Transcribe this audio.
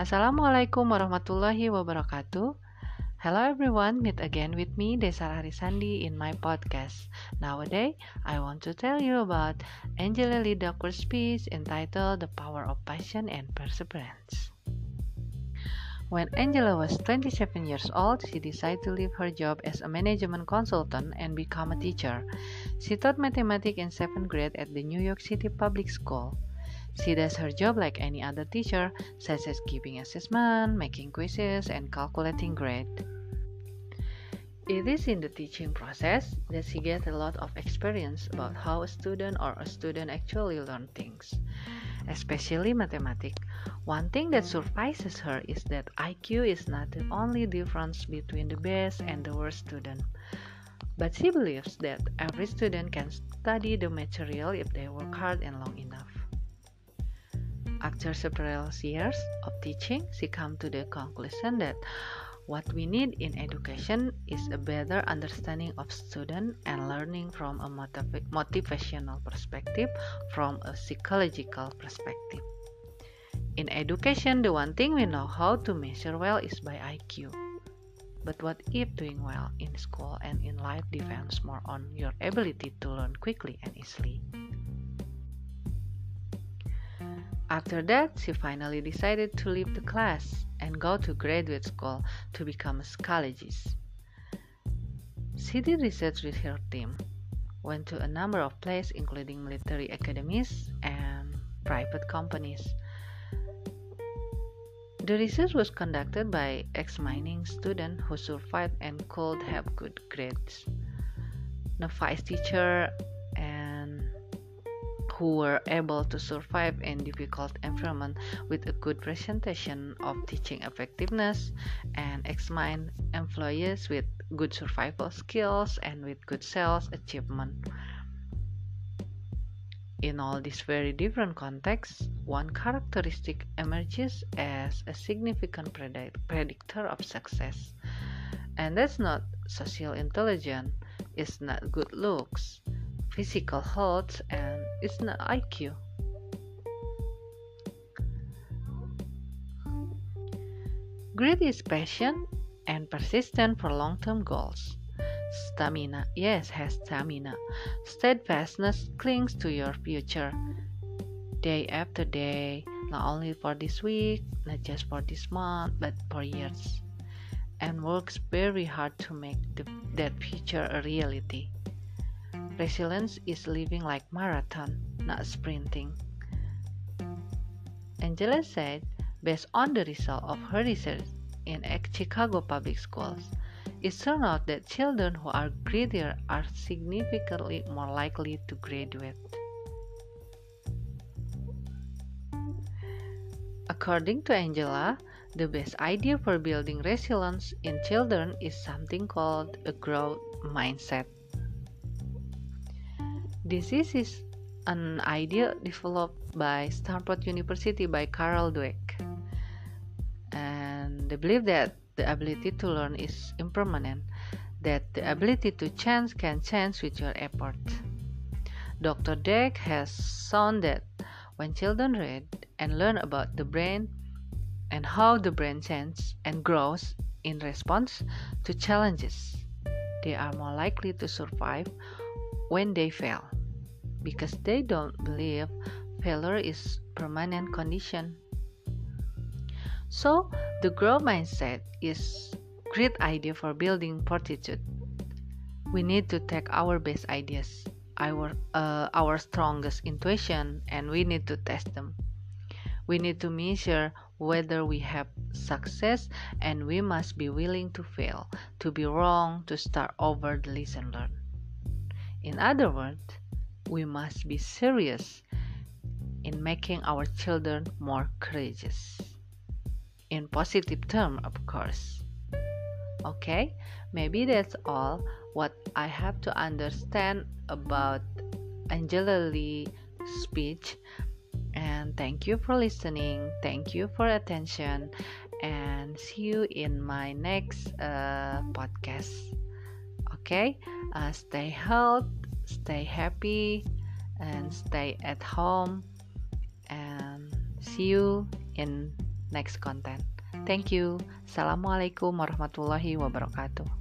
Assalamualaikum warahmatullahi wabarakatuh. Hello everyone, meet again with me Desa Harisandi in my podcast. Nowadays, I want to tell you about Angela Lee Duckworth's speech entitled The Power of Passion and Perseverance. When Angela was 27 years old, she decided to leave her job as a management consultant and become a teacher. She taught mathematics in 7th grade at the New York City Public School. She does her job like any other teacher, such as giving assessment, making quizzes, and calculating grade. It is in the teaching process that she gets a lot of experience about how a student or a student actually learn things especially mathematics. One thing that surprises her is that IQ is not the only difference between the best and the worst student. But she believes that every student can study the material if they work hard and long enough. After several years of teaching, she comes to the conclusion that what we need in education is a better understanding of student and learning from a motiv- motivational perspective, from a psychological perspective. In education, the one thing we know how to measure well is by IQ. But what if doing well in school and in life depends more on your ability to learn quickly and easily? After that, she finally decided to leave the class and go to graduate school to become a psychologist. She did research with her team, went to a number of places including military academies and private companies. The research was conducted by ex-mining students who survived and could have good grades. Novice teacher who were able to survive in difficult environment with a good presentation of teaching effectiveness and examine employees with good survival skills and with good sales achievement. In all these very different contexts, one characteristic emerges as a significant predict predictor of success. And that's not social intelligence, it's not good looks, physical health, and it's not IQ. Grit is passion and persistence for long term goals. Stamina, yes, has stamina. Steadfastness clings to your future day after day, not only for this week, not just for this month, but for years, and works very hard to make the, that future a reality. Resilience is living like marathon, not sprinting. Angela said, based on the result of her research in Chicago public schools, it turned out that children who are grittier are significantly more likely to graduate. According to Angela, the best idea for building resilience in children is something called a growth mindset. This is an idea developed by Stanford University by Carol Dweck. And they believe that the ability to learn is impermanent, that the ability to change can change with your effort. Dr. Dweck has shown that when children read and learn about the brain and how the brain changes and grows in response to challenges, they are more likely to survive when they fail because they don't believe failure is permanent condition. So, the growth mindset is great idea for building fortitude. We need to take our best ideas, our uh, our strongest intuition, and we need to test them. We need to measure whether we have success, and we must be willing to fail, to be wrong, to start over the lesson learned. In other words, we must be serious in making our children more courageous. In positive term, of course. Okay, maybe that's all what I have to understand about Angela Lee speech. And thank you for listening. Thank you for attention. And see you in my next uh, podcast. Okay, uh, stay healthy stay happy and stay at home and see you in next content. Thank you. Assalamualaikum warahmatullahi wabarakatuh.